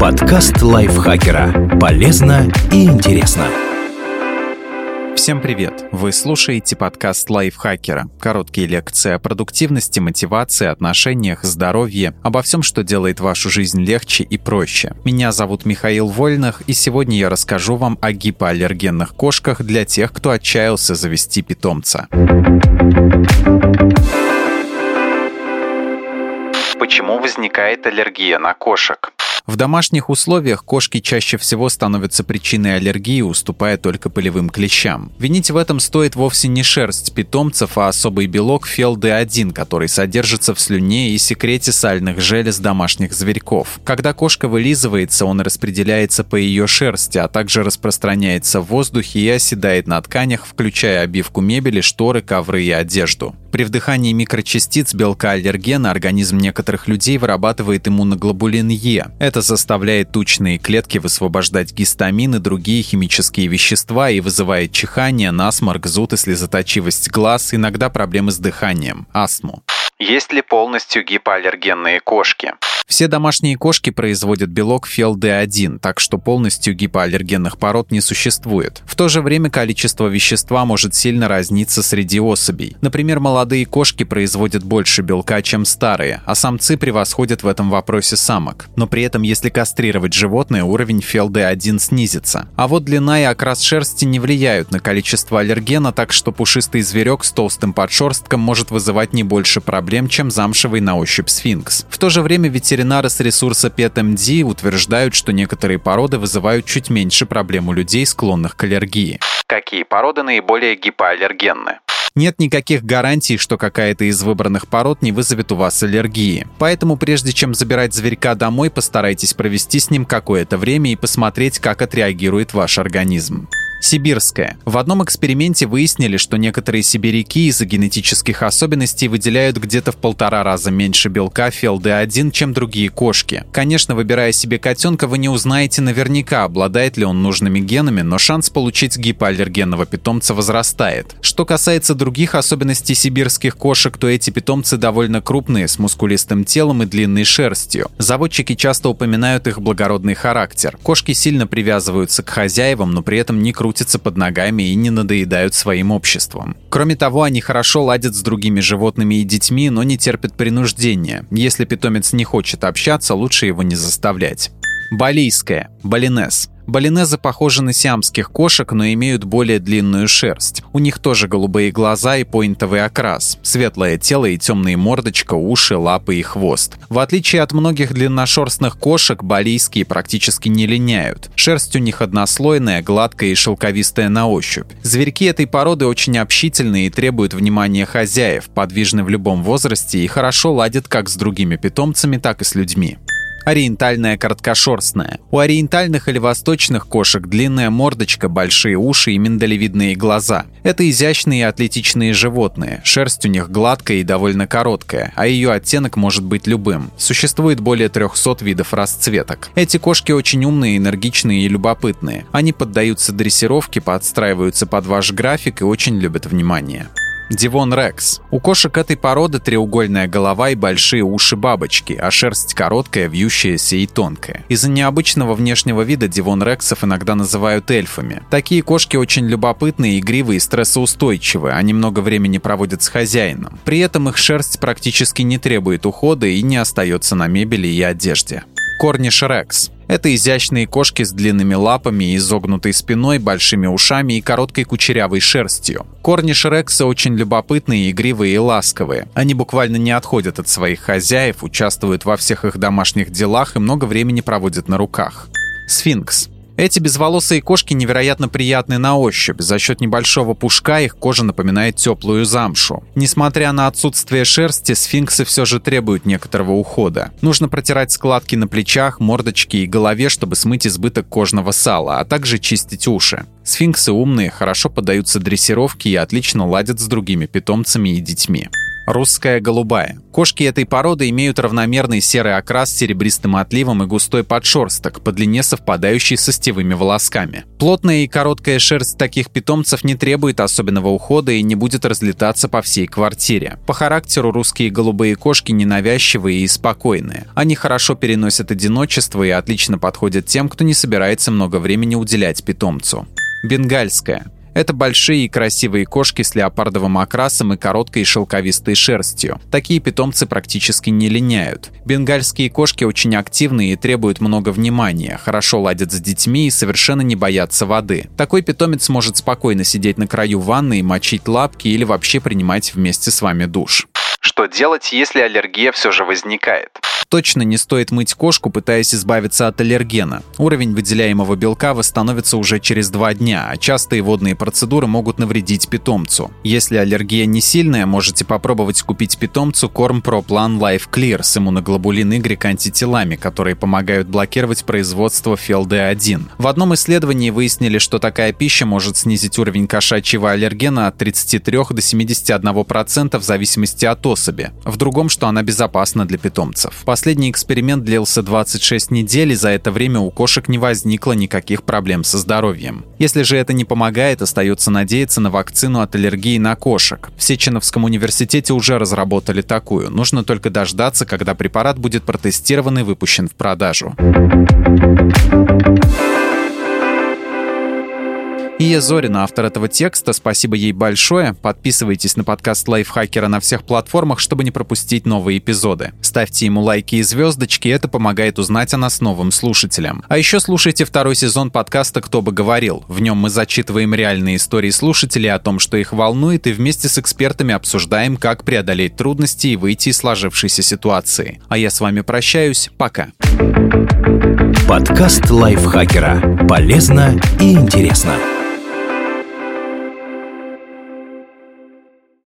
Подкаст лайфхакера. Полезно и интересно. Всем привет! Вы слушаете подкаст лайфхакера. Короткие лекции о продуктивности, мотивации, отношениях, здоровье, обо всем, что делает вашу жизнь легче и проще. Меня зовут Михаил Вольных, и сегодня я расскажу вам о гипоаллергенных кошках для тех, кто отчаялся завести питомца. Почему возникает аллергия на кошек? В домашних условиях кошки чаще всего становятся причиной аллергии, уступая только полевым клещам. Винить в этом стоит вовсе не шерсть питомцев, а особый белок ФелД1, который содержится в слюне и секрете сальных желез домашних зверьков. Когда кошка вылизывается, он распределяется по ее шерсти, а также распространяется в воздухе и оседает на тканях, включая обивку мебели, шторы, ковры и одежду. При вдыхании микрочастиц белка аллергена организм некоторых людей вырабатывает иммуноглобулин Е. Это заставляет тучные клетки высвобождать гистамин и другие химические вещества и вызывает чихание, насморк, зуд и слезоточивость глаз, иногда проблемы с дыханием, астму. Есть ли полностью гипоаллергенные кошки? Все домашние кошки производят белок ФелД1, так что полностью гипоаллергенных пород не существует. В то же время количество вещества может сильно разниться среди особей. Например, молодые кошки производят больше белка, чем старые, а самцы превосходят в этом вопросе самок. Но при этом, если кастрировать животное, уровень ФелД1 снизится. А вот длина и окрас шерсти не влияют на количество аллергена, так что пушистый зверек с толстым подшерстком может вызывать не больше проблем, чем замшевый на ощупь сфинкс. В то же время ветеринары ветеринары с ресурса PetMD утверждают, что некоторые породы вызывают чуть меньше проблем у людей, склонных к аллергии. Какие породы наиболее гипоаллергенны? Нет никаких гарантий, что какая-то из выбранных пород не вызовет у вас аллергии. Поэтому прежде чем забирать зверька домой, постарайтесь провести с ним какое-то время и посмотреть, как отреагирует ваш организм. Сибирская. В одном эксперименте выяснили, что некоторые сибиряки из-за генетических особенностей выделяют где-то в полтора раза меньше белка ФЛД1, чем другие кошки. Конечно, выбирая себе котенка, вы не узнаете наверняка, обладает ли он нужными генами, но шанс получить гипоаллергенного питомца возрастает. Что касается других особенностей сибирских кошек, то эти питомцы довольно крупные, с мускулистым телом и длинной шерстью. Заводчики часто упоминают их благородный характер. Кошки сильно привязываются к хозяевам, но при этом не крутятся крутятся под ногами и не надоедают своим обществом. Кроме того, они хорошо ладят с другими животными и детьми, но не терпят принуждения. Если питомец не хочет общаться, лучше его не заставлять. Балийская, балинес – Балинезы похожи на сиамских кошек, но имеют более длинную шерсть. У них тоже голубые глаза и поинтовый окрас, светлое тело и темные мордочка, уши, лапы и хвост. В отличие от многих длинношерстных кошек, балийские практически не линяют. Шерсть у них однослойная, гладкая и шелковистая на ощупь. Зверьки этой породы очень общительные и требуют внимания хозяев, подвижны в любом возрасте и хорошо ладят как с другими питомцами, так и с людьми ориентальная короткошерстная. У ориентальных или восточных кошек длинная мордочка, большие уши и миндалевидные глаза. Это изящные и атлетичные животные. Шерсть у них гладкая и довольно короткая, а ее оттенок может быть любым. Существует более 300 видов расцветок. Эти кошки очень умные, энергичные и любопытные. Они поддаются дрессировке, подстраиваются под ваш график и очень любят внимание. Дивон Рекс. У кошек этой породы треугольная голова и большие уши бабочки, а шерсть короткая, вьющаяся и тонкая. Из-за необычного внешнего вида Дивон Рексов иногда называют эльфами. Такие кошки очень любопытные, игривые и стрессоустойчивые, они много времени проводят с хозяином. При этом их шерсть практически не требует ухода и не остается на мебели и одежде. Корниш Рекс. Это изящные кошки с длинными лапами, изогнутой спиной, большими ушами и короткой кучерявой шерстью. Корниш Рекса очень любопытные, игривые и ласковые. Они буквально не отходят от своих хозяев, участвуют во всех их домашних делах и много времени проводят на руках. Сфинкс. Эти безволосые кошки невероятно приятны на ощупь. За счет небольшого пушка их кожа напоминает теплую замшу. Несмотря на отсутствие шерсти, сфинксы все же требуют некоторого ухода. Нужно протирать складки на плечах, мордочке и голове, чтобы смыть избыток кожного сала, а также чистить уши. Сфинксы умные, хорошо поддаются дрессировке и отлично ладят с другими питомцами и детьми. Русская голубая. Кошки этой породы имеют равномерный серый окрас с серебристым отливом и густой подшерсток, по длине совпадающий со стевыми волосками. Плотная и короткая шерсть таких питомцев не требует особенного ухода и не будет разлетаться по всей квартире. По характеру русские голубые кошки ненавязчивые и спокойные. Они хорошо переносят одиночество и отлично подходят тем, кто не собирается много времени уделять питомцу. Бенгальская. Это большие и красивые кошки с леопардовым окрасом и короткой шелковистой шерстью. Такие питомцы практически не линяют. Бенгальские кошки очень активные и требуют много внимания, хорошо ладят с детьми и совершенно не боятся воды. Такой питомец может спокойно сидеть на краю ванны и мочить лапки или вообще принимать вместе с вами душ. Что делать, если аллергия все же возникает? Точно не стоит мыть кошку, пытаясь избавиться от аллергена. Уровень выделяемого белка восстановится уже через два дня, а частые водные процедуры могут навредить питомцу. Если аллергия не сильная, можете попробовать купить питомцу корм ProPlan Life Clear с иммуноглобулин Y антителами, которые помогают блокировать производство FeLD1. В одном исследовании выяснили, что такая пища может снизить уровень кошачьего аллергена от 33 до 71% в зависимости от особи. В другом, что она безопасна для питомцев. Последний эксперимент длился 26 недель, и за это время у кошек не возникло никаких проблем со здоровьем. Если же это не помогает, остается надеяться на вакцину от аллергии на кошек. В Сеченовском университете уже разработали такую. Нужно только дождаться, когда препарат будет протестирован и выпущен в продажу. Ия Зорина, автор этого текста, спасибо ей большое. Подписывайтесь на подкаст Лайфхакера на всех платформах, чтобы не пропустить новые эпизоды. Ставьте ему лайки и звездочки, это помогает узнать о нас новым слушателям. А еще слушайте второй сезон подкаста «Кто бы говорил». В нем мы зачитываем реальные истории слушателей о том, что их волнует, и вместе с экспертами обсуждаем, как преодолеть трудности и выйти из сложившейся ситуации. А я с вами прощаюсь. Пока. Подкаст Лайфхакера. Полезно и интересно.